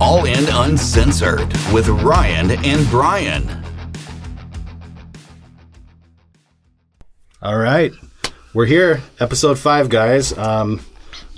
Welcome to All In Uncensored with Ryan and Bryon. All right. We're here, episode five, guys. Um,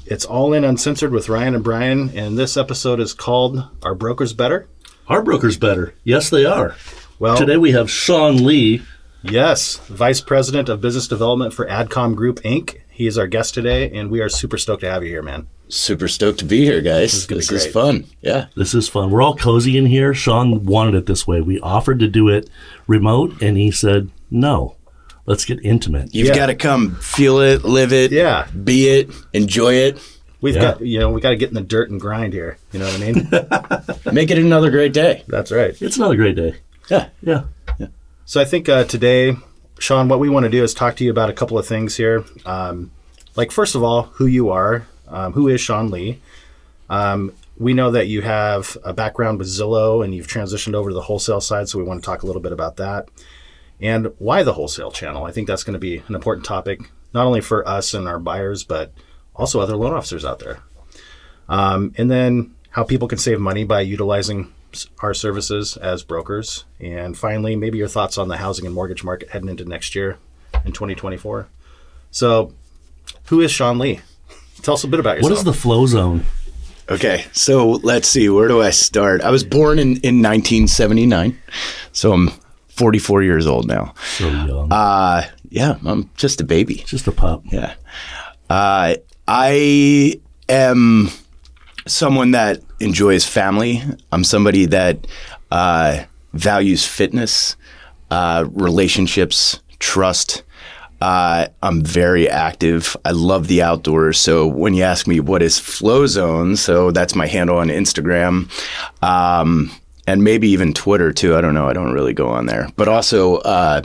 it's All In Uncensored with Ryan and Bryon, and this episode is called Are Brokers Better? Our brokers better. Yes, they are. Well, Today we have Sean Lee. yes, Vice President of Business Development for Adcom Group, Inc. He is our guest today, and we are super stoked to have you here, man. Super stoked to be here, guys. is This is, fun. Yeah. This is fun. We're all cozy in here. Sean wanted it this way. We offered to do it remote, and he said, no, let's get intimate. You've Yeah. got to come feel it, live it, Yeah. be it, enjoy it, We've Yeah. got, you know, we got to get in the dirt and grind here. You know what I mean? make it another great day. That's right. It's another great day. Yeah. Yeah. So I think uh, today, Sean, what we want to do is talk to you about a couple of things here. Um, like first of all, who you are. Um, who is Sean Lee? Um, we know that you have a background with Zillow and you've transitioned over to the wholesale side, so we want to talk a little bit about that. And why the wholesale channel? I think that's going to be an important topic, not only for us and our buyers, but also other loan officers out there. Um, and then how people can save money by utilizing our services as brokers. And finally, maybe your thoughts on the housing and mortgage market heading into next year in 2024. So, who is Sean Lee? Tell us a bit about yourself. What is the flow zone? Okay. So let's see. Where do I start? I was born in, in 1979. So I'm 44 years old now. So young. Uh, yeah, I'm just a baby. Just a pup. Yeah. Uh, I am someone that enjoys family. I'm somebody that uh, values fitness, uh, relationships, trust. Uh, I'm very active. I love the outdoors. So when you ask me what is Flow Zone, so that's my handle on Instagram. Um, and maybe even Twitter too. I don't know. I don't really go on there. But also uh,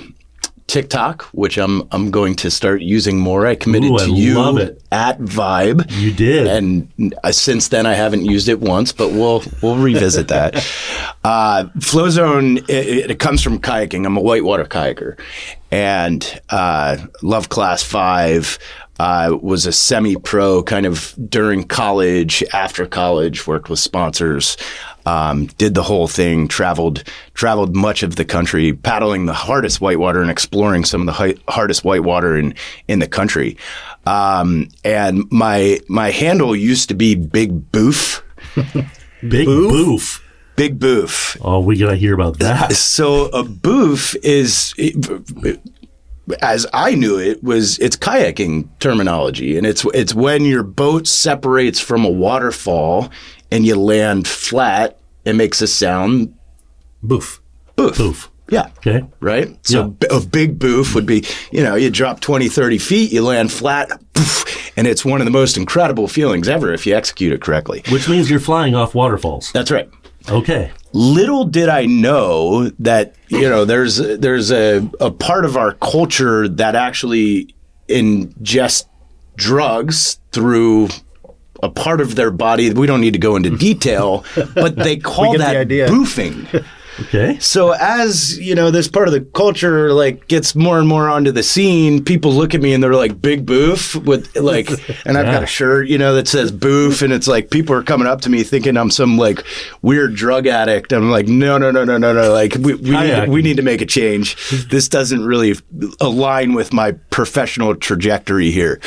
TikTok, which I'm I'm going to start using more. I committed Ooh, to I you love it. at Vibe. You did. And uh, since then, I haven't used it once, but we'll we'll revisit that. uh, Flow Zone it, it comes from kayaking. I'm a whitewater kayaker, and uh, love Class Five. Uh, was a semi-pro kind of during college, after college, worked with sponsors, um, did the whole thing, traveled traveled much of the country, paddling the hardest whitewater and exploring some of the hi- hardest whitewater in in the country. Um, and my my handle used to be Big Boof, Big boof. Big Boof. Oh, we got to hear about that. So a boof is, as I knew it, was it's kayaking terminology, and it's it's when your boat separates from a waterfall and you land flat. It makes a sound. Boof. Boof. Boof. Yeah. Okay. Right? So Yeah. b- a big boof would be, you know, you drop 20, 30 feet, you land flat, poof, and it's one of the most incredible feelings ever if you execute it correctly. Which means you're flying off waterfalls. That's right. Okay. little did I know that you know there's there's a, a part of our culture that actually ingest drugs through a part of their body. We don't need to go into detail, but they call the that idea. boofing. Okay. So as you know, this part of the culture like gets more and more onto the scene. People look at me and they're like, "Big boof," with like, and I've got a shirt, you know, that says "boof," and it's like people are coming up to me thinking I'm some like weird drug addict. I'm like, no, no, no, no, no, no. Like we we need, we need to make a change. This doesn't really align with my professional trajectory here.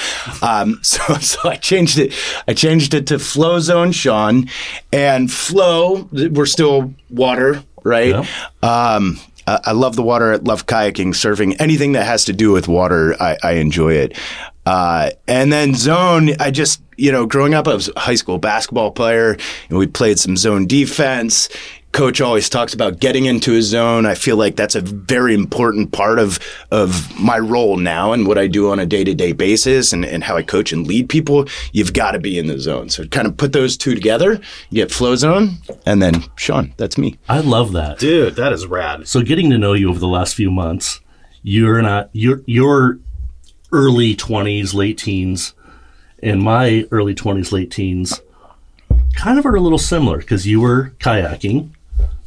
Um, so so I changed it. I changed it to Flow Zone Sean, and Flow. We're still water right? Um, I, I love the water. I love kayaking, surfing, anything that has to do with water. I, I enjoy it. Uh, and then zone, I just, you know, growing up, I was a high school basketball player and we played some zone defense. Coach always talks about getting into his zone. I feel like that's a very important part of of my role now and what I do on a day to day basis and, and how I coach and lead people. You've got to be in the zone. So kind of put those two together. You get flow zone, and then Sean, that's me. I love that. Dude, that is rad. So getting to know you over the last few months, you're not you're you're early twenties, late teens, and my early twenties, late teens, kind of are a little similar because you were kayaking,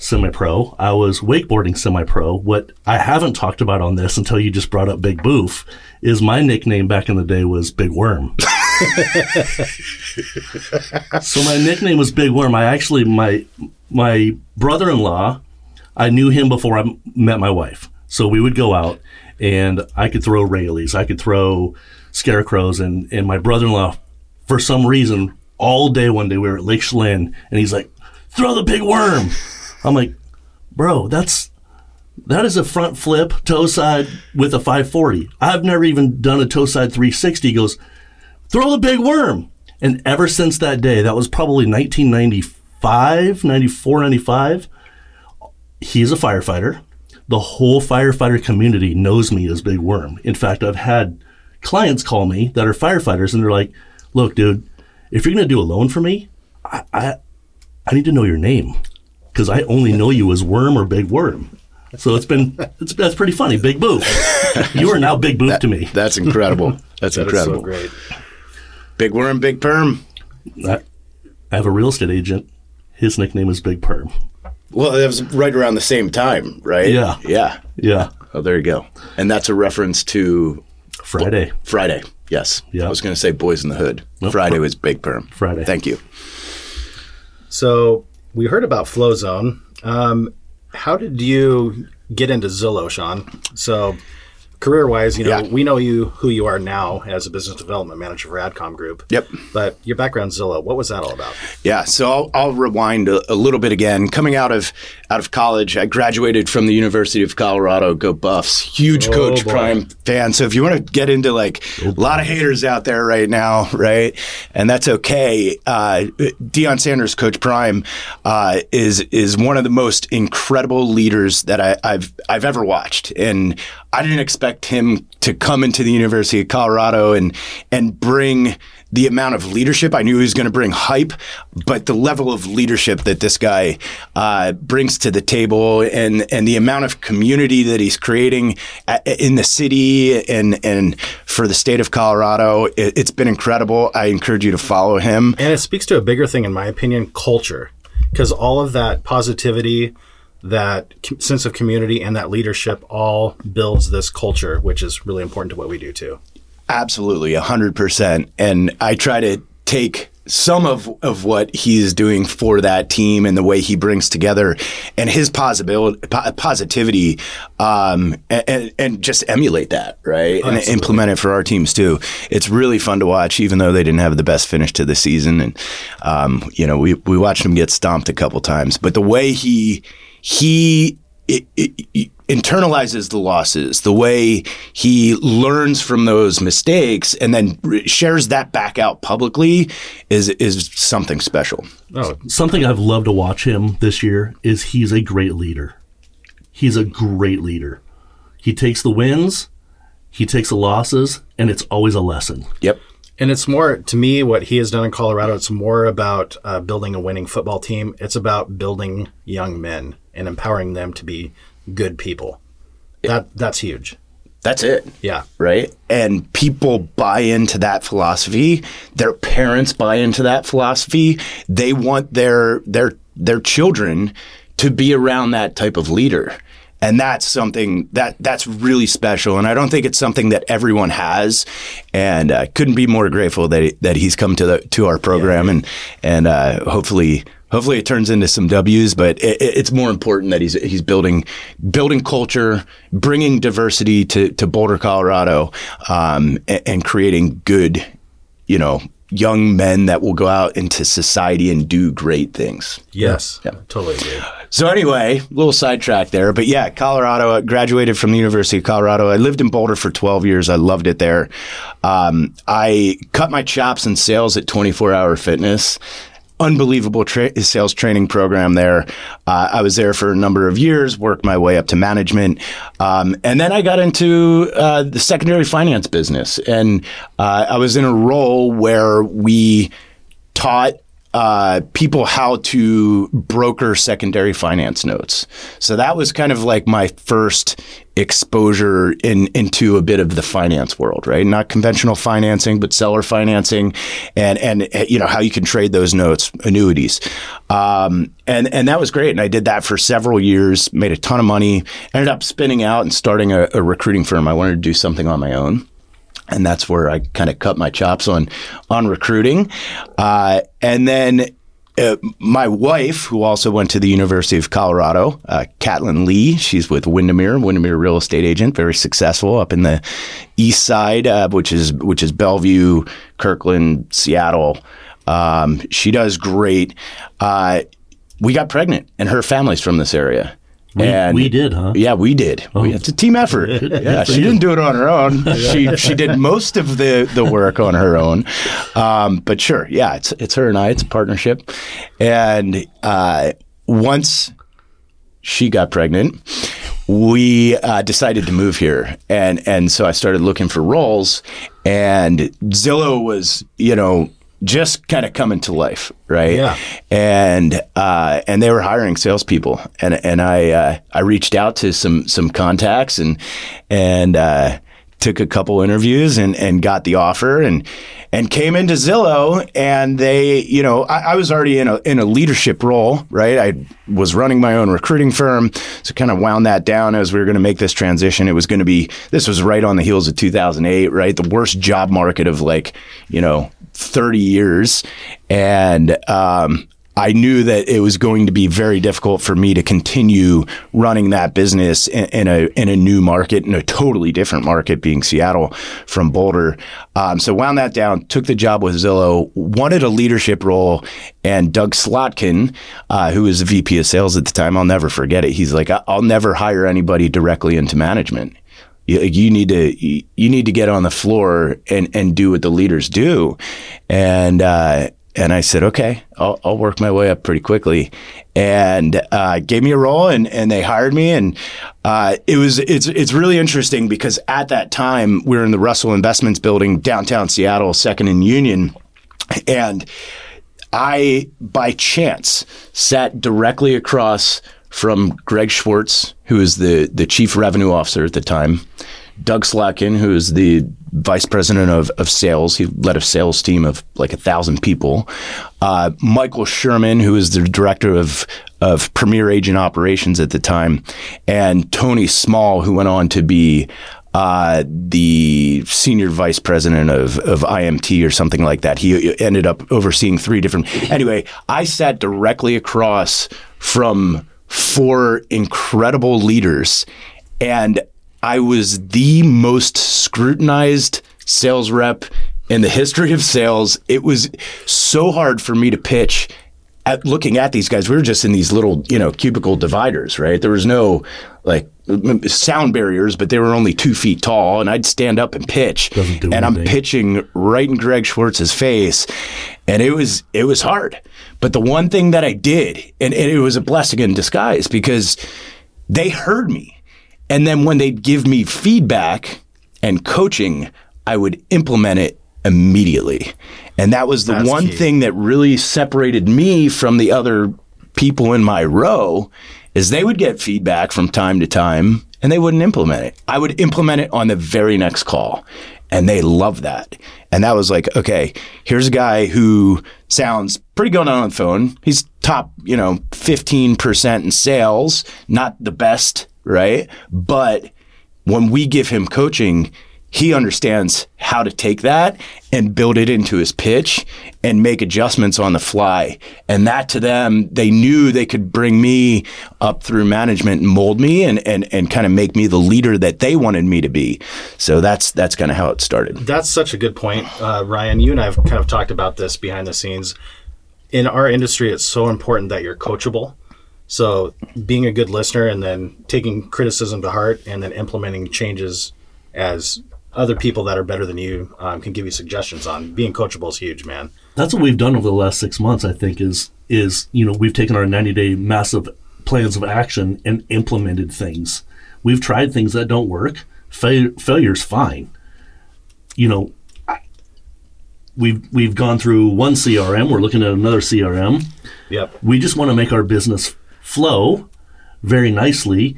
semi-pro. I was wakeboarding semi-pro. What I haven't talked about on this until you just brought up Big Boof is my nickname back in the day was Big Worm. so my nickname was Big Worm. I actually my my brother-in-law, I knew him before I met my wife. So we would go out and I could throw raleys, I could throw scarecrows, and and my brother-in-law, for some reason, all day one day we were at Lake Chelan, and he's like, "Throw the big worm." I'm like, "Bro, that's that is a front flip toe side with a 540. I've never even done a toe side 360." He goes, "Throw the big worm." And ever since that day, that was probably 1995, 94, 95. He's a firefighter. The whole firefighter community knows me as Big Worm. In fact, I've had clients call me that are firefighters, and they're like, "Look, dude, if you're going to do a loan for me, I, I, I need to know your name because I only know you as Worm or Big Worm." So it's been it's that's pretty funny. Big Boo, you are now Big Boo to me. That's incredible. That's That is incredible. so great. Big worm, big perm. I, I have a real estate agent. His nickname is Big Perm. Well, that was right around the same time, right? Yeah. Yeah. Yeah, Oh, there you go. And that's a reference to Friday. Friday. Yes. Yeah. I was going to say Boys in the Hood. Nope. Friday was Big Perm. Friday. Thank you. So we heard about Flow Zone. Um, how did you get into Zillow, Sean? So career wise, you know, Yeah. we know you who you are now as a business development manager for Adcom Group. Yep. But your background Zillow, what was that all about? Yeah, so I'll, I'll rewind a, a little bit again. Coming out of out of college, I graduated from the University of Colorado. Go Buffs! Huge Coach boy. Prime fan. So if you want to get into like a lot of haters out there right now, right, and that's okay. Uh, Deion Sanders, Coach Prime, uh, is is one of the most incredible leaders that I, I've I've ever watched, and I didn't expect him to come into the University of Colorado and and bring the amount of leadership. I knew he was going to bring hype, but the level of leadership that this guy uh, brings to the table and and the amount of community that he's creating a- in the city and and for the state of Colorado, it, it's been incredible. I encourage you to follow him. And it speaks to a bigger thing, in my opinion, culture. Because all of that positivity, that sense of community, and that leadership all builds this culture, which is really important to what we do too. Absolutely, hundred percent. And I try to take some of, of what he's doing for that team and the way he brings together and his possibility, po- positivity, um, and, and just emulate that, right? And Absolutely. implement it for our teams too. It's really fun to watch, even though they didn't have the best finish to the season. And, um, you know, we, we watched him get stomped a couple times, but the way he, he, it, it, it internalizes the losses, the way he learns from those mistakes and then re- shares that back out publicly is is something special. Oh, Something I've loved to watch him this year is he's a great leader. He's a great leader. He takes the wins, he takes the losses, and it's always a lesson. Yep. And it's more, to me, what he has done in Colorado, it's more about uh, building a winning football team. It's about building young men and empowering them to be good people. That That's huge. That's it. Yeah. Right? And people buy into that philosophy. Their parents buy into that philosophy. They want their their their children to be around that type of leader. And that's something that that's really special. And I don't think it's something that everyone has. And I couldn't be more grateful that he, that he's come to the to our program and and uh, hopefully hopefully it turns into some W's, but it- it's more important that he's he's building building culture, bringing diversity to to Boulder, Colorado, um, and, and creating good, you know, young men that will go out into society and do great things. Yes. yeah. Totally agree. So anyway, a little sidetrack there, but yeah, Colorado. I graduated from the University of Colorado. I lived in Boulder for 12 years. I loved it there. Um, I cut my chops in sales at 24 Hour Fitness. Unbelievable tra- sales training program there. Uh, I was there for a number of years, worked my way up to management, um, and then I got into uh, the secondary finance business. And uh, I was in a role where we taught uh, people how to broker secondary finance notes. So that was kind of like my first exposure in into a bit of the finance world, right? Not conventional financing, but seller financing, and and uh, you know how you can trade those notes, annuities, um, and and that was great. And I did that for several years, made a ton of money, ended up spinning out and starting a, a recruiting firm. I wanted to do something on my own. And that's where I kind of cut my chops on on recruiting. Uh, and then uh, my wife, who also went to the University of Colorado, uh, Katlin Lee, she's with Windermere, Windermere real estate agent, very successful up in the east side, uh, which is which is Bellevue, Kirkland, Seattle. Um, she does great. Uh, we got pregnant, and her family's from this area. We, and we did, huh? yeah, we did. We, it's a team effort. yeah, she didn't do it on her own. She she did most of the the work on her own. Um, but sure, yeah, it's it's her and I. It's a partnership. And uh, once she got pregnant, we uh, decided to move here, and and so I started looking for roles, and Zillow was you know just kind of coming to life, right? Yeah. And uh, and they were hiring salespeople, and and I uh, I reached out to some some contacts and and uh, took a couple interviews and and got the offer and and came into Zillow and they you know I, I was already in a in a leadership role, right? I was running my own recruiting firm, so kind of wound that down as we were going to make this transition. It was going to be this was right on the heels of 2008, right? The worst job market of like you know 30 years. And um, I knew that it was going to be very difficult for me to continue running that business in, in a in a new market, in a totally different market, being Seattle from Boulder. Um, so wound that down, took the job with Zillow, wanted a leadership role, and Doug Slotkin, uh, who was the VP of Sales at the time, I'll never forget it. He's like, I'll never hire anybody directly into management you, you need to you need to get on the floor and and do what the leaders do. And uh, and I said okay I'll, I'll work my way up pretty quickly. And uh, gave me a role and, and they hired me. And uh, it was it's it's really interesting because at that time we were in the Russell Investments building downtown Seattle second and Union. And I by chance sat directly across from Greg Schwartz, who is the, the chief revenue officer at the time, Doug Slotkin, who is the vice president of, of sales. He led a sales team of like a thousand people. Uh, Michael Sherman, who is the director of of Premier Agent Operations at the time, and Tony Small, who went on to be uh, the senior vice president of, of IMT or something like that. He ended up overseeing three different. Anyway, I sat directly across from four incredible leaders. And I was the most scrutinized sales rep in the history of sales. It was so hard for me to pitch at looking at these guys. We were just in these little, you know, cubicle dividers, right? There was no like sound barriers, but they were only two feet tall. And I'd stand up and pitch, and I'm pitching right in Greg Schwartz's face, and it was it was hard. But the one thing that I did, and, and it was a blessing in disguise because they heard me. And then when they'd give me feedback and coaching, I would implement it immediately. And that was the That's one key. thing that really separated me from the other people in my row is they would get feedback from time to time and they wouldn't implement it. I would implement it on the very next call. And they loved that. And that was like, okay, here's a guy who sounds pretty good on the phone. He's top, you know, 15% in sales, not the best, right? But when we give him coaching, he understands how to take that and build it into his pitch and make adjustments on the fly. And that to them, they knew they could bring me up through management and mold me and, and, and kind of make me the leader that they wanted me to be. So that's that's kind of how it started. That's such a good point, uh, Ryan. You and I have kind of talked about this behind the scenes. In our industry, it's so important that you're coachable. So being a good listener and then taking criticism to heart and then implementing changes as other people that are better than you um, can give you suggestions on. Being coachable is huge, man. That's what we've done over the last six months. I think is is you know we've taken our 90 day massive plans of action and implemented things. We've tried things that don't work. Fail, failure's fine. You know, I- we've we've gone through one CRM. We're looking at another CRM. Yep. We just want to make our business flow very nicely,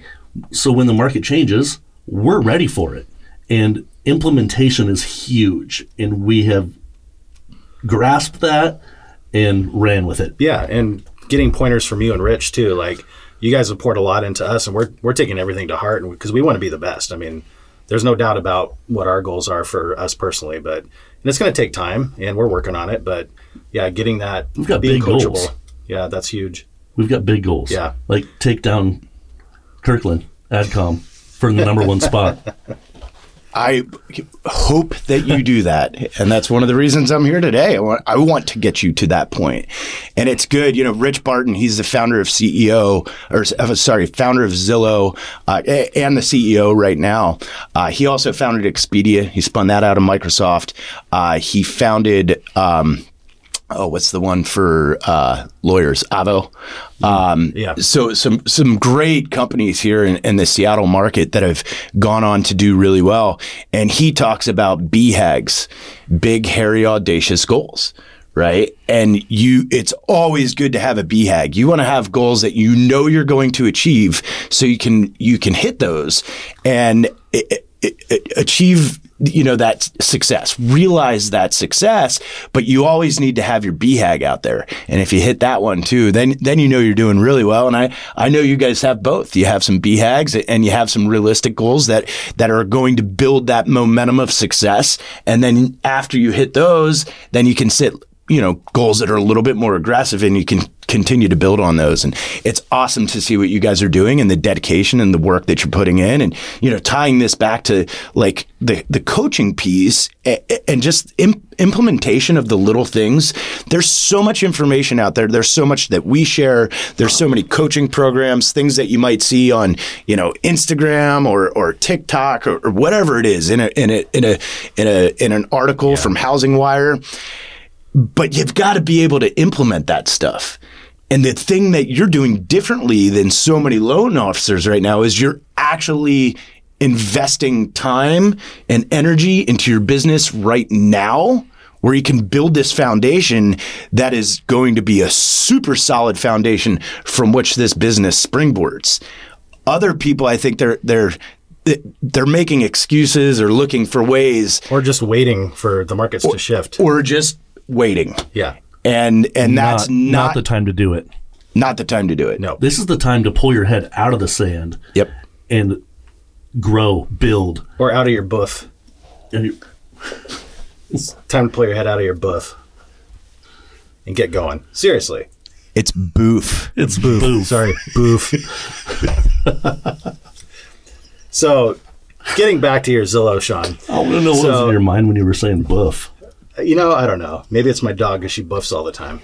so when the market changes, we're ready for it. And implementation is huge, and we have grasped that and ran with it. Yeah, and getting pointers from you and Rich too. Like you guys have poured a lot into us, and we're we're taking everything to heart, and because we want to be the best. I mean, there's no doubt about what our goals are for us personally, but and it's going to take time, and we're working on it. But yeah, getting that We've got being big goals. yeah, that's huge. We've got big goals. Yeah. Like take down Kirkland, Adcom for the number one spot. I hope that you do that, and that's one of the reasons I'm here today. I want I want to get you to that point, and it's good. You know, Rich Barton, he's the founder of CEO, or uh, sorry, founder of Zillow, uh, and the CEO right now. Uh, he also founded Expedia. He spun that out of Microsoft. Uh, he founded. Um, oh, what's the one for uh, lawyers? Avvo. Mm, um, Yeah. So some some great companies here in, in the Seattle market that have gone on to do really well. And he talks about BHAGs, big, hairy, audacious goals. Right. And you, it's always good to have a BHAG. You want to have goals that you know you're going to achieve so you can, you can hit those and i- i- i- achieve you know that success. Realize that success but you always need to have your BHAG out there. And if you hit that one too then then you know you're doing really well. And I I know you guys have both. You have some BHAGs and you have some realistic goals that that are going to build that momentum of success. And then after you hit those then you can sit you know goals that are a little bit more aggressive and you can continue to build on those. And it's awesome to see what you guys are doing and the dedication and the work that you're putting in and you know tying this back to like the the coaching piece and just im- implementation of the little things. There's so much information out there. There's so much that we share. There's so many coaching programs things that you might see on you know Instagram or or TikTok or, or whatever it is in a in a in a in a in an article from Housing Wire but you've got to be able to implement that stuff. And the thing that you're doing differently than so many loan officers right now is you're actually investing time and energy into your business right now where you can build this foundation that is going to be a super solid foundation from which this business springboards. Other people I think they're they're they're making excuses or looking for ways Or just waiting for the markets to shift. or just waiting Yeah. and and that's not, not the time to do it. not the time to do it. No. This is the time to pull your head out of the sand Yep. and grow, build. Or out of your booth. And you- Time to pull your head out of your booth and get going. Seriously. It's boof. It's boof. boof. Sorry, boof. so, getting back to your Zillow, Sean. I want to know what was in your mind when you were saying boof. You know, I don't know. Maybe it's my dog because she buffs all the time.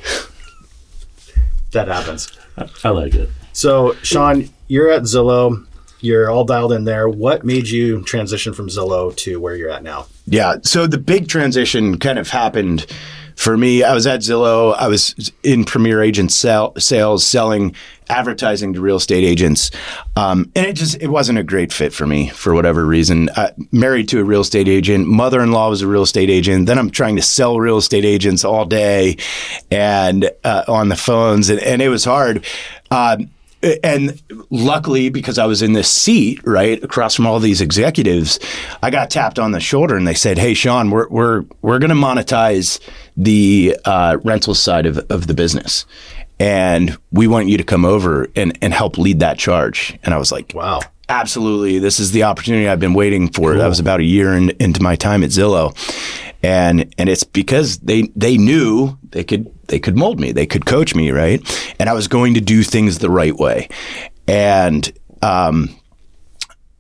that happens. I, I like it. So, Sean, you're at Zillow. You're all dialed in there. What made you transition from Zillow to where you're at now? Yeah. So the big transition kind of happened for me. I was at Zillow. I was in Premier Agent sell, sales, selling advertising to real estate agents, um, and it just it wasn't a great fit for me for whatever reason. I, married to a real estate agent, mother-in-law was a real estate agent. Then I'm trying to sell real estate agents all day, and uh, on the phones, and, and it was hard. Um, and luckily, because I was in this seat right across from all these executives, I got tapped on the shoulder and they said, "Hey, Sean, we're we're we're going to monetize the uh, rental side of, of the business, and we want you to come over and and help lead that charge." And I was like, Wow. absolutely. This is the opportunity i've been waiting for. That was about a year in, into my time at zillow. And and it's because they they knew they could they could mold me they could coach me right and i was going to do things the right way and um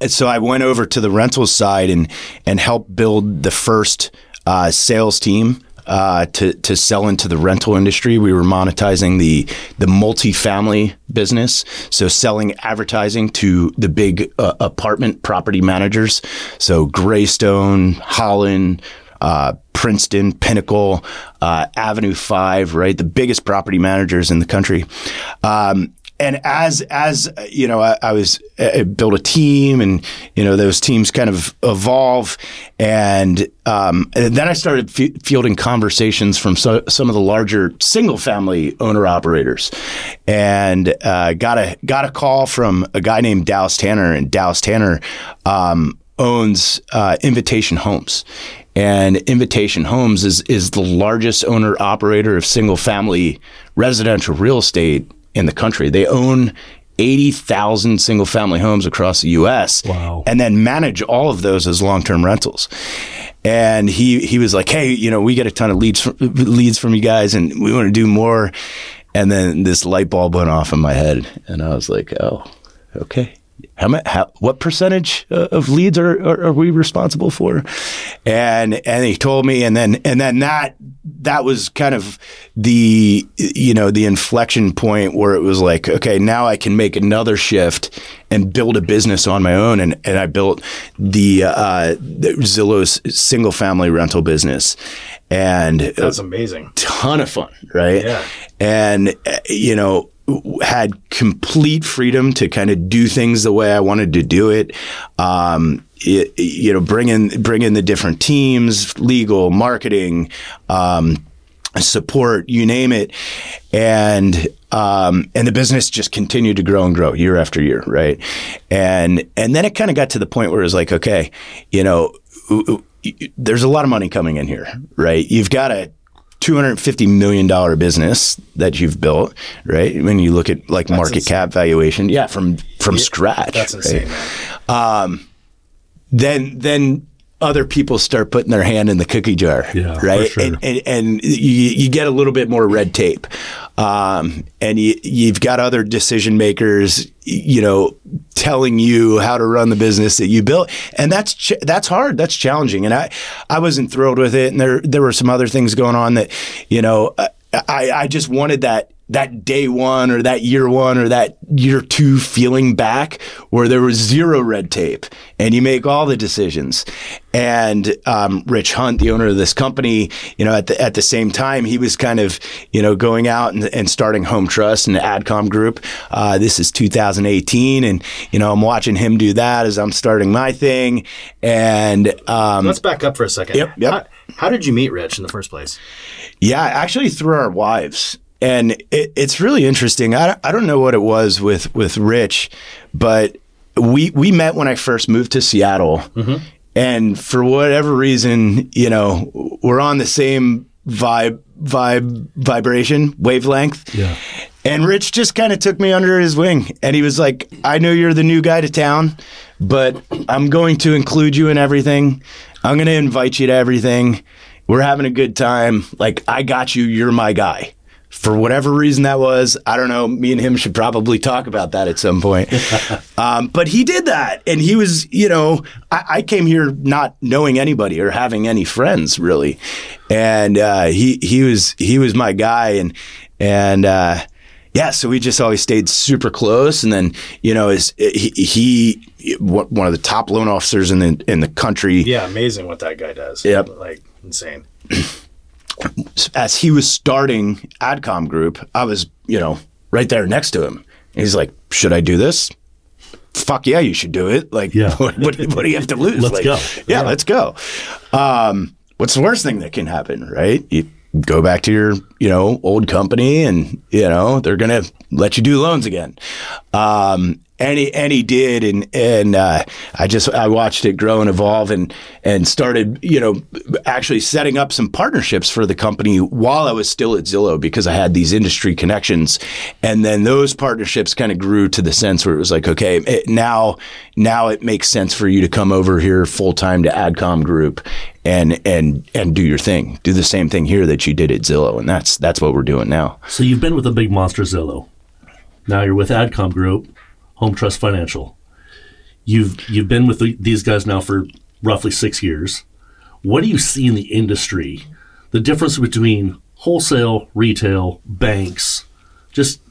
so I went over to the rental side and and helped build the first uh, sales team uh, to to sell into the rental industry. We were monetizing the the multifamily business, so selling advertising to the big uh, apartment property managers. So Greystone, Holland. Uh, Princeton, Pinnacle, uh, Avenue Five, right, the biggest property managers in the country. Um, and as as uh, you know, I, I was I built a team, and you know those teams kind of evolve, and, um, and then I started f- fielding conversations from so, some of the larger single family owner operators, and uh, got a got a call from a guy named Dallas Tanner, and Dallas Tanner um, owns uh, Invitation Homes. And Invitation Homes is is the largest owner operator of single family residential real estate in the country. They own 80,000 single family homes across the US Wow. and then manage all of those as long-term rentals. And he he was like, "Hey, you know, we get a ton of leads from, leads from you guys and we want to do more." And then this light bulb went off in my head and I was like, "Oh, okay." How, how what percentage uh, of leads are, are, are we responsible for? And and he told me, and then and then that that was kind of the you know the inflection point where it was like, okay, now I can make another shift and build a business on my own, and and I built the, uh, the Zillow's single family rental business, and That's amazing. ton of fun, right? Yeah. And uh, you know, had complete freedom to kind of do things the way I wanted to do it. Um, it, you know, bring in bring in the different teams, legal, marketing. Um, support, you name it, and um, and the business just continued to grow and grow year after year, right? And and then it kind of got to the point where it was like, okay, you know, there's a lot of money coming in here, right? You've got a $250 million business that you've built, right? When you look at like market insane. cap valuation, yeah, from from scratch. That's right? insane, um, then then other people start putting their hand in the cookie jar, Yeah, right? sure. And, and and you, you get a little bit more red tape, um, and you, you've got other decision makers, you know, telling you how to run the business that you built, and that's ch- that's hard, that's challenging, and I I wasn't thrilled with it, and there there were some other things going on that, you know, I I just wanted that that day one or that year one or that year two feeling back where there was zero red tape and you make all the decisions. And um, Rich Hunt, the owner of this company, you know, at the at the same time, he was kind of, you know, going out and, and starting Home Trust and the Adcom Group. Uh, this is 2018, and you know, I'm watching him do that as I'm starting my thing. And um, Let's back up for a second. Yep, yep. How, how did you meet Rich in the first place? Yeah, actually through our wives. And it, it's really interesting. I, I don't know what it was with, with Rich, but we, we met when I first moved to Seattle. Mm-hmm. And for whatever reason, you know, we're on the same vibe, vibe, vibration, wavelength. Yeah. And Rich just kind of took me under his wing. And he was like, I know you're the new guy to town, but I'm going to include you in everything. I'm going to invite you to everything. We're having a good time. Like, I got you. You're my guy. For whatever reason that was, I don't know. Me and him should probably talk about that at some point. um, but he did that. And he was, you know, I, I came here not knowing anybody or having any friends really. And uh, he, he, was, he was my guy. And, and, uh, yeah, so we just always stayed super close, and then you know, is he, he one of the top loan officers in the in the country. Yeah, amazing what that guy does. Yep. Like insane. As he was starting Adcom Group, I was you know right there next to him. He's like, "Should I do this?" Fuck yeah, you should do it. Like, Yeah. what, what, what do you have to lose? Let's Like, go. Yeah, let's go. Um, what's the worst thing that can happen, right? You go back to your, you know, old company and, you know, they're to let you do loans again. Um, and he, and he did. And, and, uh, I just, I watched it grow and evolve and, and started, you know, actually setting up some partnerships for the company while I was still at Zillow because I had these industry connections. And then those partnerships kind of grew to the sense where it was like, okay, it, now, now it makes sense for you to come over here full time to Adcom Group and, and, and do your thing. Do the same thing here that you did at Zillow. And that's, that's what we're doing now. So you've been with the big monster Zillow. Now you're with Adcom Group, Home Trust Financial. You've you've been with the, these guys now for roughly six years. What do you see in the industry? The difference between wholesale, retail, banks. Just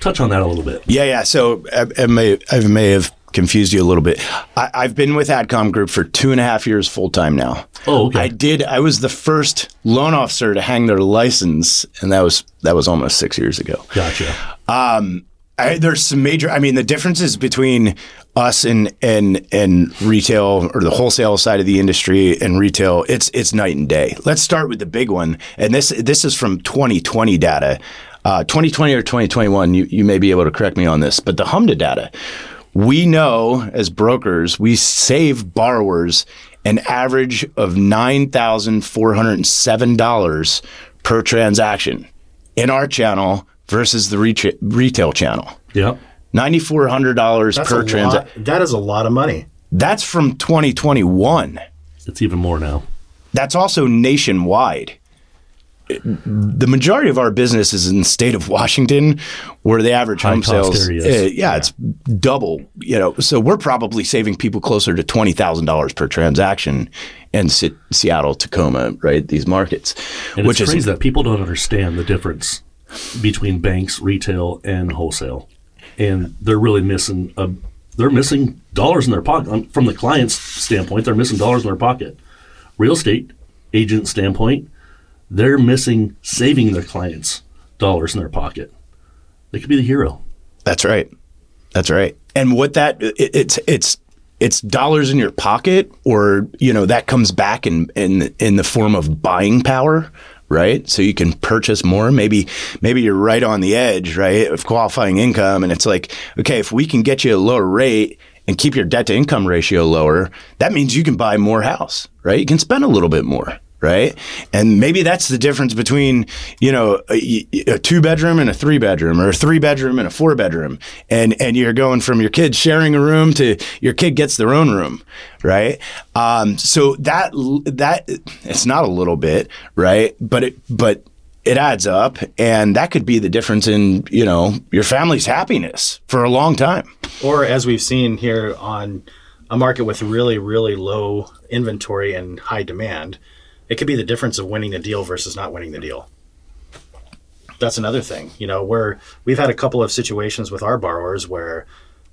touch on that a little bit. Yeah, yeah. So I, I may I may have confused you a little bit. I, I've been with Adcom Group for two and a half years full time now. Oh, okay. I did. I was the first loan officer to hang their license, and that was that was almost six years ago. Gotcha. Um, I, there's some major. I mean, the differences between us and and and retail or the wholesale side of the industry and retail, it's it's night and day. Let's start with the big one, and this this is from 2020 data. Uh, 2020 or 2021, you, you may be able to correct me on this, but the HMDA data, we know as brokers, we save borrowers an average of $9,407 per transaction in our channel versus the reta- retail channel. Yep. $9,400 That's per transaction. That is a lot of money. That's from 2021. It's even more now. That's also nationwide. The majority of our business is in the state of Washington, where the average home High-cost sales, uh, yeah, it's double. You know, so we're probably saving people closer to twenty thousand dollars per transaction in Se- Seattle, Tacoma, right? These markets, And which it's is that people don't understand the difference between banks, retail, and wholesale, and they're really missing a. They're missing dollars in their pocket from the client's standpoint. They're missing dollars in their pocket. Real estate agent standpoint, they're missing saving their clients dollars in their pocket. They could be the hero. That's right. That's right. And what that it, it's it's it's dollars in your pocket, or you know that comes back in in in the form of buying power, right? So you can purchase more. Maybe maybe you're right on the edge, right, of qualifying income, and it's like, okay, if we can get you a lower rate and keep your debt to income ratio lower, that means you can buy more house, right? You can spend a little bit more right? And maybe that's the difference between, you know, a, a two bedroom and a three bedroom or a three bedroom and a four bedroom. And, and you're going from your kid sharing a room to your kid gets their own room, right? Um, so that, that, it's not a little bit, right? But it, but it adds up and that could be the difference in, you know, your family's happiness for a long time. Or as we've seen here on a market with really, really low inventory and high demand, it could be the difference of winning the deal versus not winning the deal. That's another thing, you know, where we've had a couple of situations with our borrowers where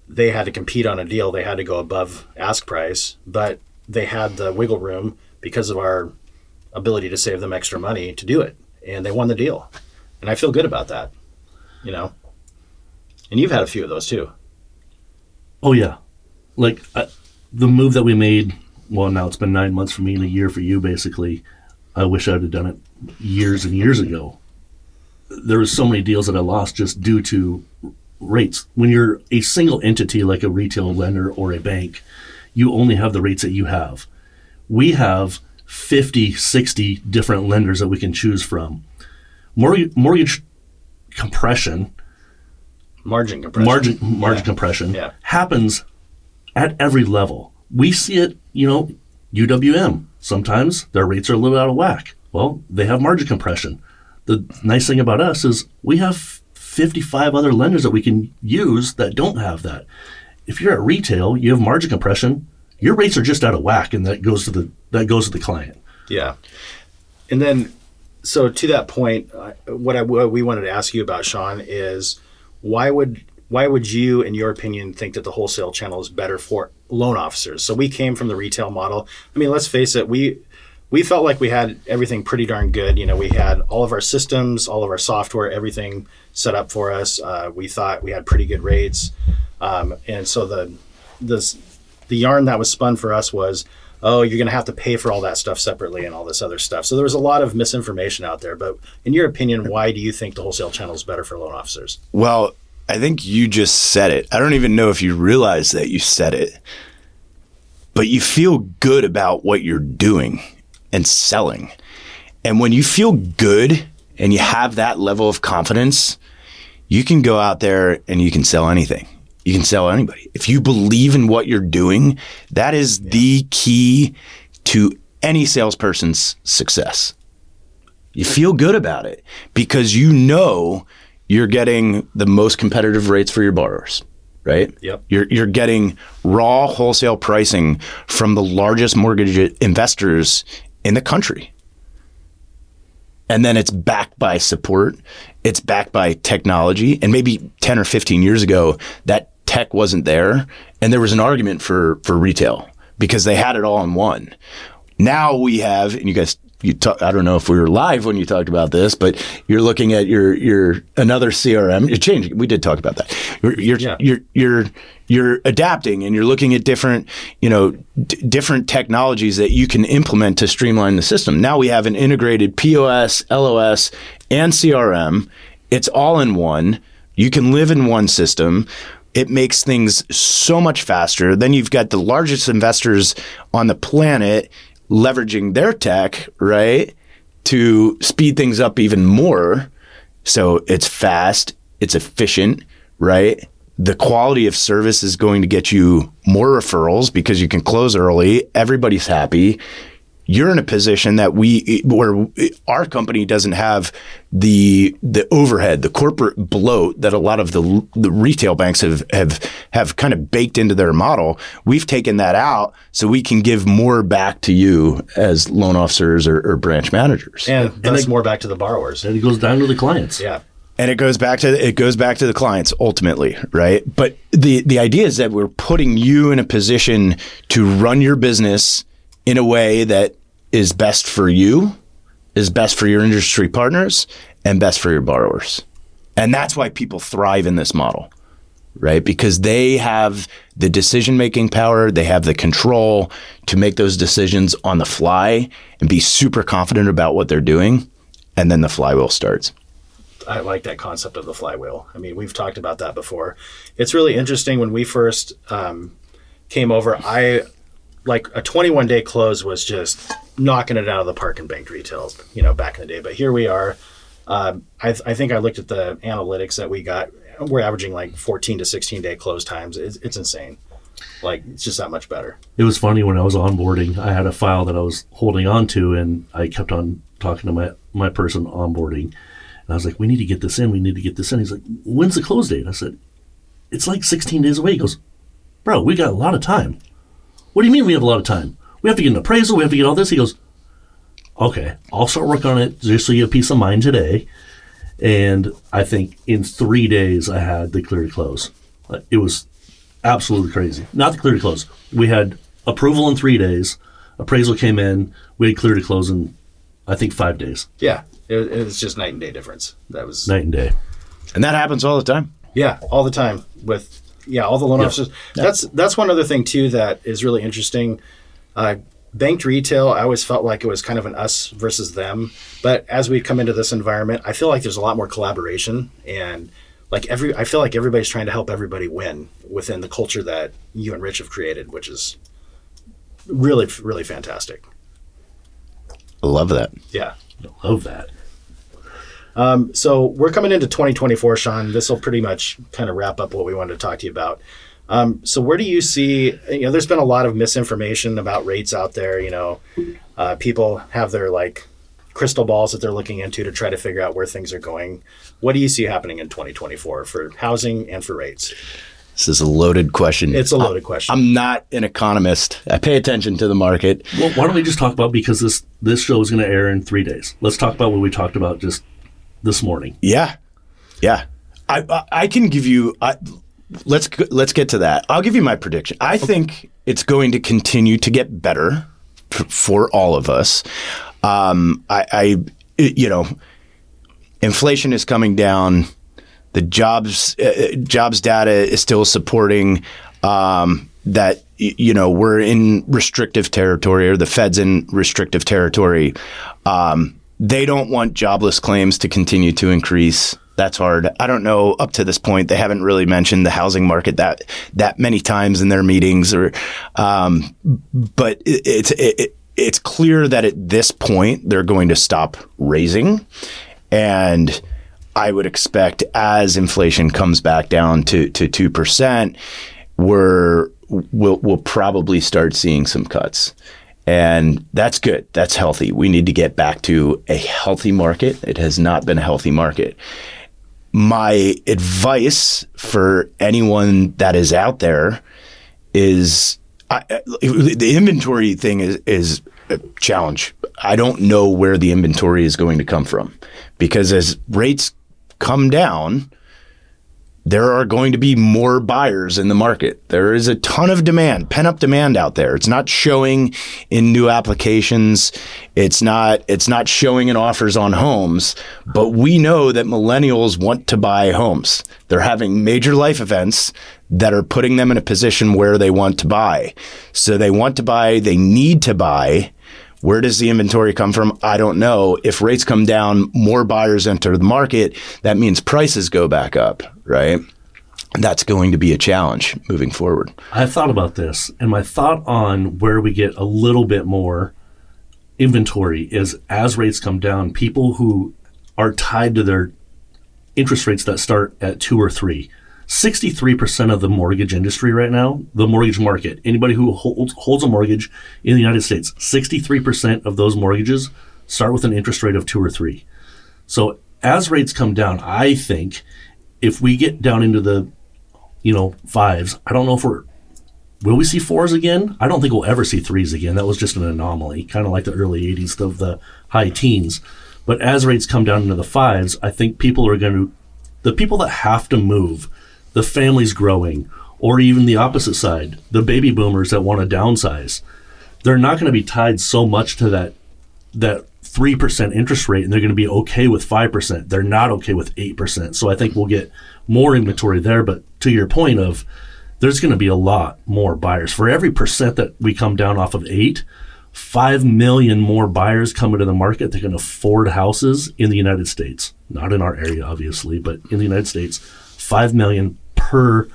they had to compete on a deal, they had to go above ask price, but they had the wiggle room because of our ability to save them extra money to do it, and they won the deal. And I feel good about that, you know. And you've had a few of those too. Oh yeah, like the move that we made. Well, now it's been nine months for me and a year for you. Basically, I wish I'd have done it years and years ago. There was so many deals that I lost just due to rates. When you're a single entity like a retail lender or a bank, you only have the rates that you have. We have 50, 60 different lenders that we can choose from. Mortgage, mortgage compression Margin compression. margin margin Yeah. compression Yeah. happens at every level. We see it, you know, UWM. Sometimes their rates are a little out of whack. Well, they have margin compression. The nice thing about us is we have 55 other lenders that we can use that don't have that. If you're at retail, you have margin compression. Your rates are just out of whack, and that goes to the that goes to the client. Yeah. And then, so to that point, what I what we wanted to ask you about, Sean, is why would why would you, in your opinion, think that the wholesale channel is better for loan officers? So we came from the retail model. I mean, let's face it, we we felt like we had everything pretty darn good. You know, we had all of our systems, all of our software, everything set up for us. Uh, we thought we had pretty good rates, um, and so the this the yarn that was spun for us was oh you're going to have to pay for all that stuff separately and all this other stuff so there was a lot of misinformation out there but in your opinion why do you think the wholesale channel is better for loan officers Well, I think you just said it. I don't even know if you realize that you said it, but you feel good about what you're doing and selling. And when you feel good and you have that level of confidence, you can go out there and you can sell anything. You can sell anybody. If you believe in what you're doing, that is the key to any salesperson's success. You feel good about it because you know you're getting the most competitive rates for your borrowers, right? Yep. You're you're getting raw wholesale pricing from the largest mortgage investors in the country. And then it's backed by support, it's backed by technology, and maybe 10 or 15 years ago that tech wasn't there and there was an argument for for retail because they had it all in one. Now we have, and you guys, you talk, I don't know if we were live when you talked about this, but you're looking at your your another CRM. You're changing. We did talk about that. You're you're Yeah. you're, you're you're adapting and you're looking at different you know d- different technologies that you can implement to streamline the system. Now we have an integrated POS, LOS, and CRM. It's all in one. You can live in one system. It makes things so much faster. Then you've got the largest investors on the planet leveraging their tech, right, to speed things up even more. So it's fast, it's efficient, right? The quality of service is going to get you more referrals because you can close early. Everybody's happy. You're in a position that we, where our company doesn't have the the overhead, the corporate bloat that a lot of the the retail banks have have have kind of baked into their model. We've taken that out so we can give more back to you as loan officers or, or branch managers. And that's it- more back to the borrowers. And it goes down to the clients. Yeah. and it goes back to it goes back to the clients ultimately right but the the idea is that we're putting you in a position to run your business in a way that is best for you is best for your industry partners and best for your borrowers and that's why people thrive in this model right because they have the decision making power they have the control to make those decisions on the fly and be super confident about what they're doing and then the flywheel starts I like that concept of the flywheel. I mean, we've talked about that before. It's really interesting when we first um, came over. I like a 21 day close was just knocking it out of the park in banked retail, you know, back in the day. But here we are. Um, I, I think I looked at the analytics that we got. We're averaging like 14 to 16 day close times. It's, it's insane. Like it's just that much better. It was funny when I was onboarding. I had a file that I was holding on to, and I kept on talking to my my person onboarding, and I was like, "We need to get this in. We need to get this in." He's like, "When's the close date?" I said, "It's like 16 days away." He goes, "Bro, we got a lot of time." What do you mean we have a lot of time? We have to get an appraisal. We have to get all this. He goes, "Okay, I'll start working on it just so you have peace of mind today." And I think in three days I had the clear to close. It was absolutely crazy. Not the clear to close. We had approval in three days. Appraisal came in. We had clear to close in, I think, five days. Yeah, it, it was just night and day difference. That was Night and day. and that happens all the time Yeah, all the time with yeah, all the loan officers. That's that's one other thing too that is really interesting. Uh, banked retail, I always felt like it was kind of an us versus them. But as we come into this environment, I feel like there's a lot more collaboration and like every I feel like everybody's trying to help everybody win within the culture that you and Rich have created, which is really really fantastic. I love that. Yeah. I love that. So we're coming into 2024, Sean. This will pretty much kind of wrap up what we wanted to talk to you about. Um, so where do you see? You know, there's been a lot of misinformation about rates out there. You know, uh, people have their like crystal balls that they're looking into to try to figure out where things are going. What do you see happening in 2024 for housing and for rates? This is a loaded question. It's a loaded question. I'm not an economist. I pay attention to the market. Well, why don't we just talk about because this this show is going to air in three days. Let's talk about what we talked about just this morning. Yeah, yeah. I I, I can give you. I, let's let's get to that. I'll give you my prediction. I think it's going to continue to get better for all of us. Um, I, I you know, inflation is coming down. The jobs uh, jobs data is still supporting um, that. You know, we're in restrictive territory, or the Fed's in restrictive territory. Um, they don't want jobless claims to continue to increase. That's hard. I don't know. Up to this point, they haven't really mentioned the housing market that that many times in their meetings, or um, but it, it's it, it's clear that at this point they're going to stop raising, and I would expect as inflation comes back down to to two percent, we're we'll we'll probably start seeing some cuts. And that's good. That's healthy. We need to get back to a healthy market. It has not been a healthy market. My advice for anyone that is out there is I, the inventory thing is is a challenge. I don't know where the inventory is going to come from because as rates come down, there are going to be more buyers in the market. There is a ton of demand, pent up demand out there. It's not showing in new applications. It's not it's not showing in offers on homes, but we know that millennials want to buy homes. They're having major life events that are putting them in a position where they want to buy. So they want to buy, they need to buy. Where does the inventory come from? I don't know. If rates come down, more buyers enter the market. That means prices go back up, right? That's going to be a challenge moving forward. I've thought about this, and my thought on where we get a little bit more inventory is as rates come down, people who are tied to their interest rates that start at two or three, 63% of the mortgage industry right now, the mortgage market, anybody who holds, holds a mortgage in the United States, 63% of those mortgages start with an interest rate of two or three. So as rates come down, I think if we get down into the, you know, fives, I don't know if we're, will we see fours again? I don't think we'll ever see threes again. That was just an anomaly, kind of like the early 80s of the high teens. But as rates come down into the fives, I think people are going to, the people that have to move, the families growing, or even the opposite side, the baby boomers that want to downsize, they're not going to be tied so much to that that three percent interest rate, and they're going to be okay with five percent. They're not okay with eight percent. So I think we'll get more inventory there. But to your point of, there's going to be a lot more buyers for every percent that we come down off of eight. Five million more buyers come into the market that can afford houses in the United States. Not in our area, obviously, but in the United States, five million per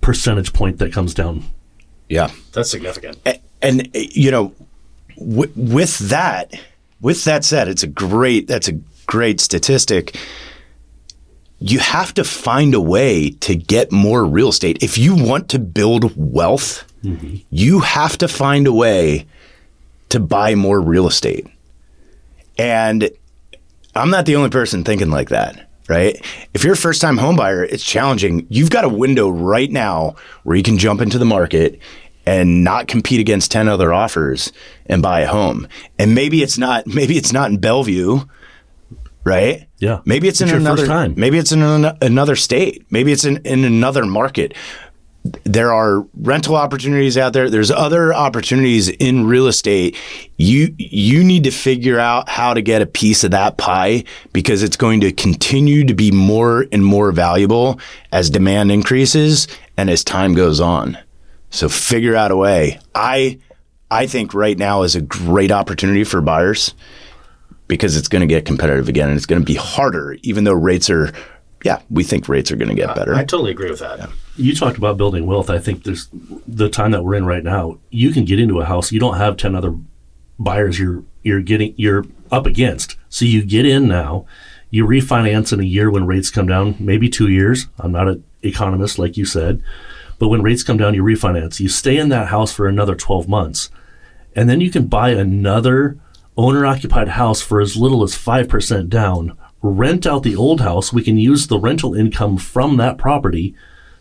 percentage point that comes down. Yeah. That's significant. A- And, uh, you know, w- with that, with that said, it's a great, that's a great statistic. You have to find a way to get more real estate. If you want to build wealth, you have to find a way to buy more real estate. And I'm not the only person thinking like that, right? If you're a first time home buyer, it's challenging. You've got a window right now where you can jump into the market and not compete against 10 other offers and buy a home. And maybe it's not maybe it's not in Bellevue, right? Yeah. Maybe it's in It's your another first time. maybe it's in an, another state. Maybe it's in, in another market there are rental opportunities out there. There's other opportunities in real estate. You you need to figure out how to get a piece of that pie because it's going to continue to be more and more valuable as demand increases and as time goes on. So figure out a way. I I think right now is a great opportunity for buyers because it's going to get competitive again and it's going to be harder even though rates are yeah, we think rates are going to get uh, better. I totally agree with that. You talked about building wealth. I think there's the time that we're in right now. You can get into a house. You don't have ten other buyers. You're you're getting you're up against. So you get in now. You refinance in a year when rates come down, maybe two years. I'm not an economist like you said, but when rates come down, you refinance. You stay in that house for another 12 months, and then you can buy another owner occupied house for as little as 5% down. Rent out the old house. We can use the rental income from that property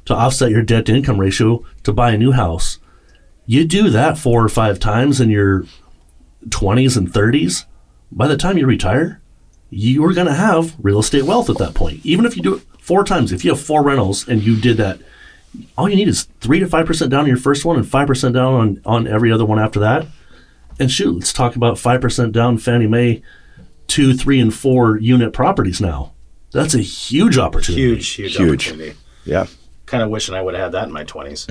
to offset your debt to income ratio to buy a new house. You do that four or five times in your 20s and 30s. By the time you retire, you're going to have real estate wealth at that point. Even if you do it four times, if you have four rentals and you did that, all you need is three to five percent down on your first one and five percent down on, on every other one after that. And shoot, let's talk about five percent down Fannie Mae two, three, and four unit properties now. That's a huge opportunity. Huge, huge, Huge. opportunity. yeah. Kind of wishing I would have had that in my twenties.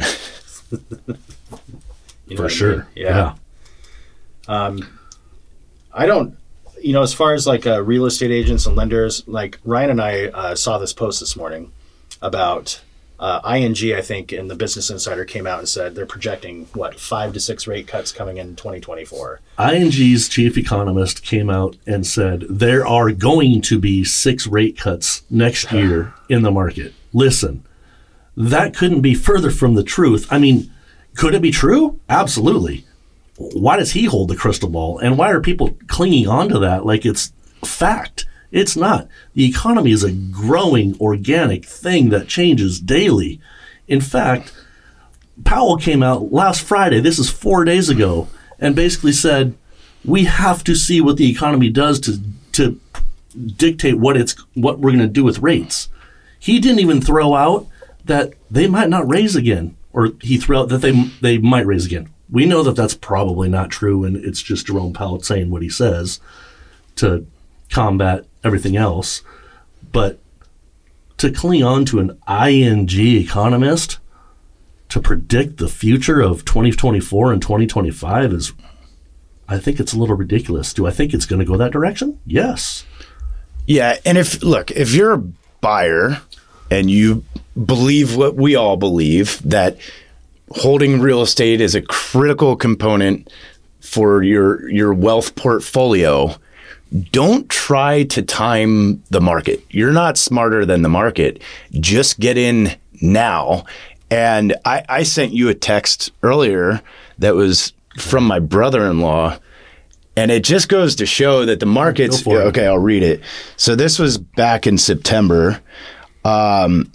You know for what I sure. mean? Yeah. I don't, you know, as far as like uh, real estate agents and lenders, like Ryan and I uh, saw this post this morning about uh, ING, I think, and the Business Insider came out and said they're projecting what five to six rate cuts coming in 2024. ING's chief economist came out and said there are going to be six rate cuts next year in the market. Listen, that couldn't be further from the truth. I mean, could it be true? Absolutely. Why does he hold the crystal ball? And why are people clinging onto that like it's fact? It's not. The economy is a growing organic thing that changes daily. In fact, Powell came out last Friday, this is four days ago, and basically said, we have to see what the economy does to, to dictate what it's what we're going to do with rates. He didn't even throw out that they might not raise again, or he threw out that they they might raise again. We know that that's probably not true, and it's just Jerome Powell saying what he says to combat everything else. But to cling on to an ING economist to predict the future of 2024 and 2025 is, I think it's a little ridiculous. Do I think it's going to go that direction? Yes. Yeah, and if look, if you're a buyer and you believe what we all believe that holding real estate is a critical component for your your wealth portfolio, don't try to time the market. You're not smarter than the market. Just get in now. And I, I sent you a text earlier that was from my brother in law. And it just goes to show that the markets. It. Okay, I'll read it. So this was back in September. Um,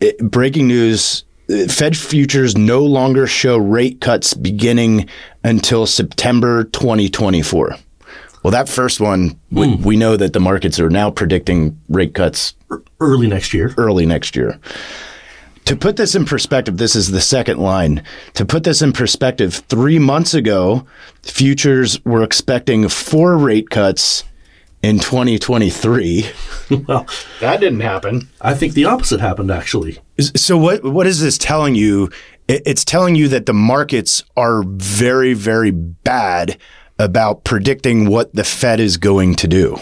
it- breaking news Fed futures no longer show rate cuts beginning until September 2024. Well, that first one, we, hmm. we know that the markets are now predicting rate cuts Early next year. early next year. To put this in perspective, this is the second line. To put this in perspective, three months ago, futures were expecting four rate cuts in 2023. well, That didn't happen. I think the opposite happened actually. So what what is this telling you? It's telling you that the markets are very very bad about predicting what the Fed is going to do.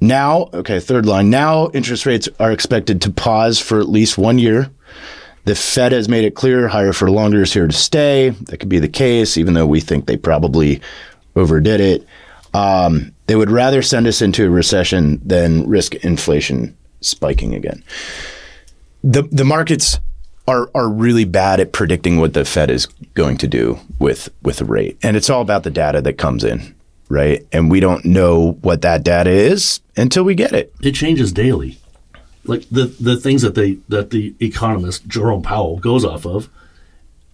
Now, okay, third line. Now interest rates are expected to pause for at least 1 year. The Fed has made it clear higher for longer is here to stay. That could be the case even though we think they probably overdid it. Um, they would rather send us into a recession than risk inflation spiking again the the markets are are really bad at predicting what the Fed is going to do with with the rate, and it's all about the data that comes in, right? And we don't know what that data is until we get it. It changes daily. Like the the things that they that the economist Jerome Powell goes off of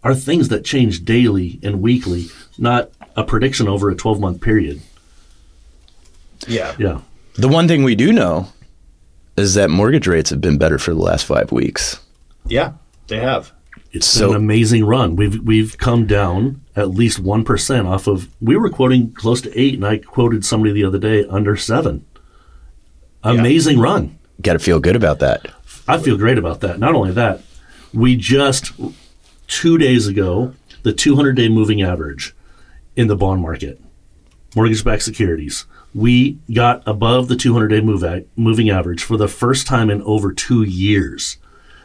are things that change daily and weekly, not a prediction over a 12 month period. Yeah. Yeah. The one thing we do know is that mortgage rates have been better for the last five weeks. Yeah, they have. It's So- been an amazing run. We've we've come down at least one percent off of. We were quoting close to eight, and I quoted somebody the other day under seven. Amazing run. Got to feel good about that. I feel great about that. Not only that, we just two days ago the 200 day moving average in the bond market, mortgage backed securities. We got above the 200 day move moving average for the first time in over two years.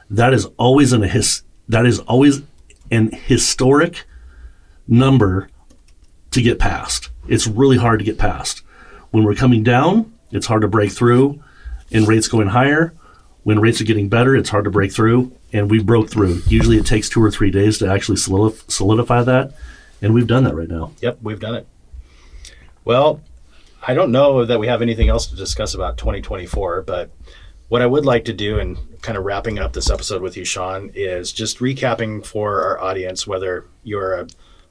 That is always an his, that is always an historic number to get past. It's really hard to get past. When we're coming down, it's hard to break through, and rates going higher. When rates are getting better, it's hard to break through, and we broke through. Usually, it takes two or three days to actually solidify that, and we've done that right now. Yep, we've done it. Well, I don't know that we have anything else to discuss about 2024, but what I would like to do, and kind of wrapping up this episode with you, Sean, is just recapping for our audience whether you're a,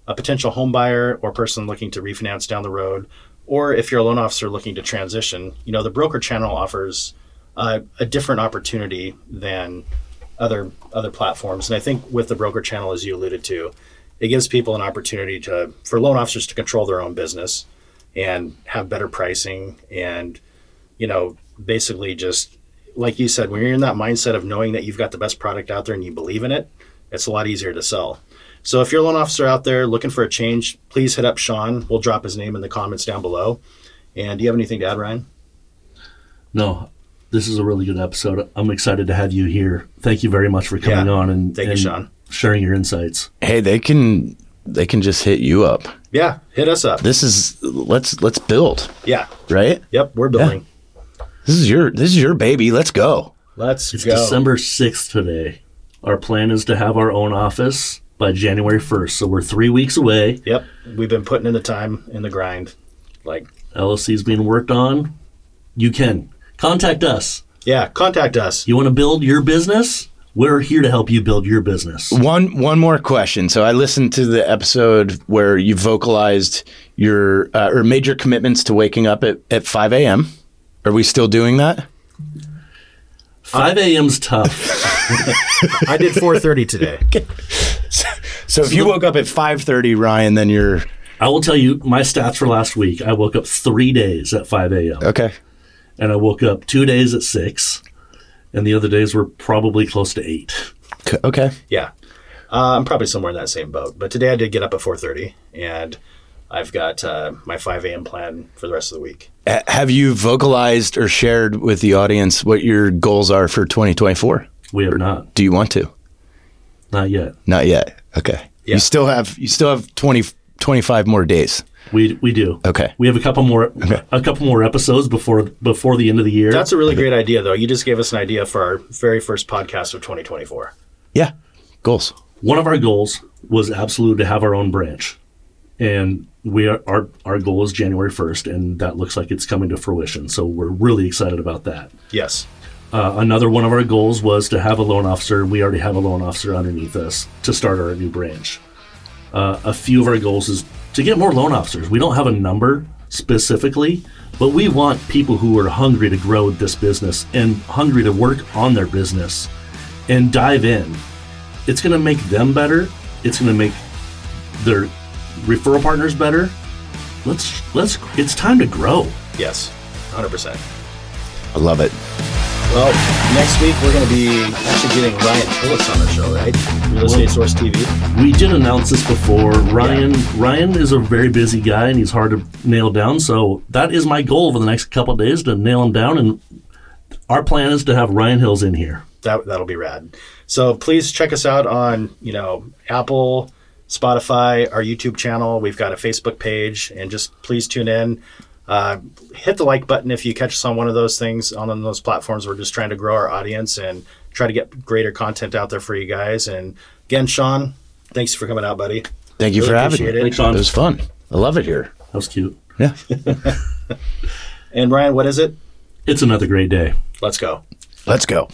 a potential home buyer or person looking to refinance down the road, or if you're a loan officer looking to transition. You know, the broker channel offers uh, a different opportunity than other other platforms, and I think with the broker channel, as you alluded to, it gives people an opportunity to for loan officers to control their own business and have better pricing and you know basically just like you said when you're in that mindset of knowing that you've got the best product out there and you believe in it it's a lot easier to sell so if you're a loan officer out there looking for a change please hit up sean we'll drop his name in the comments down below and do you have anything to add ryan No, this is a really good episode. I'm excited to have you here. Thank you very much for coming Yeah. on and, Thank you, Sean. sharing your insights. Hey, they can they can just hit you up. yeah hit us up This is let's let's build, yeah right? yep we're building This is your this is your baby. Let's go. let's It's go December 6th today. Our plan is to have our own office by January 1st. So we're three weeks away. yep we've been putting in the time in the grind like LLC is being worked on. You can contact us. yeah contact us You want to build your business? We're here to help you build your business. One one more question. So I listened to the episode where you vocalized your uh, or made your commitments to waking up at, at 5 a.m. Are we still doing that? 5 a.m.'s tough. i did 4.30 today So if you woke up at 5:30, Ryan, then you're I will tell you my stats for last week. I woke up three days at 5 a.m. okay. and I woke up two days at 6, and the other days were probably close to 8. Okay. Yeah, uh, I'm probably somewhere in that same boat. But today I did get up at 4:30, and I've got uh, my 5 a.m. plan for the rest of the week. Have you vocalized or shared with the audience what your goals are for 2024? We have not. Do you want to? Not yet. Not yet. Okay. Yeah. You still have you still have 20 25 more days. We we do. Okay. We have a couple more a couple more episodes before before the end of the year. That's a really great idea, though. You just gave us an idea for our very first podcast of 2024. Yeah. Goals. One of our goals was absolutely to have our own branch, and we are our our goal is January first, and that looks like it's coming to fruition. So we're really excited about that. Yes. Uh, another one of our goals was to have a loan officer. We already have a loan officer underneath us to start our new branch. Uh, a few of our goals is to get more loan officers. We don't have a number specifically, but we want people who are hungry to grow this business and hungry to work on their business and dive in. It's going to make them better. It's going to make their referral partners better. Let's let's. It's time to grow. Yes. 100%. I love it. Well, next week we're going to be actually getting Ryan Phillips on the show, right? Real Estate Source TV. We did announce this before. Ryan Ryan is a very busy guy and he's hard to nail down. So that is my goal over the next couple of days to nail him down. And our plan is to have Ryan Hills in here. That that'll be rad. So please check us out on you know Apple, Spotify, our YouTube channel. We've got a Facebook page, and just please tune in. Uh, hit the like button if you catch us on one of those things on those platforms. We're just trying to grow our audience and try to get greater content out there for you guys. And again, Sean, thanks for coming out, buddy. Thank you Really for having me. appreciate it. Thanks, Sean. It was fun. I love it here. That was cute. Yeah. And Ryan, what is it? It's another great day. Let's go. Let's go.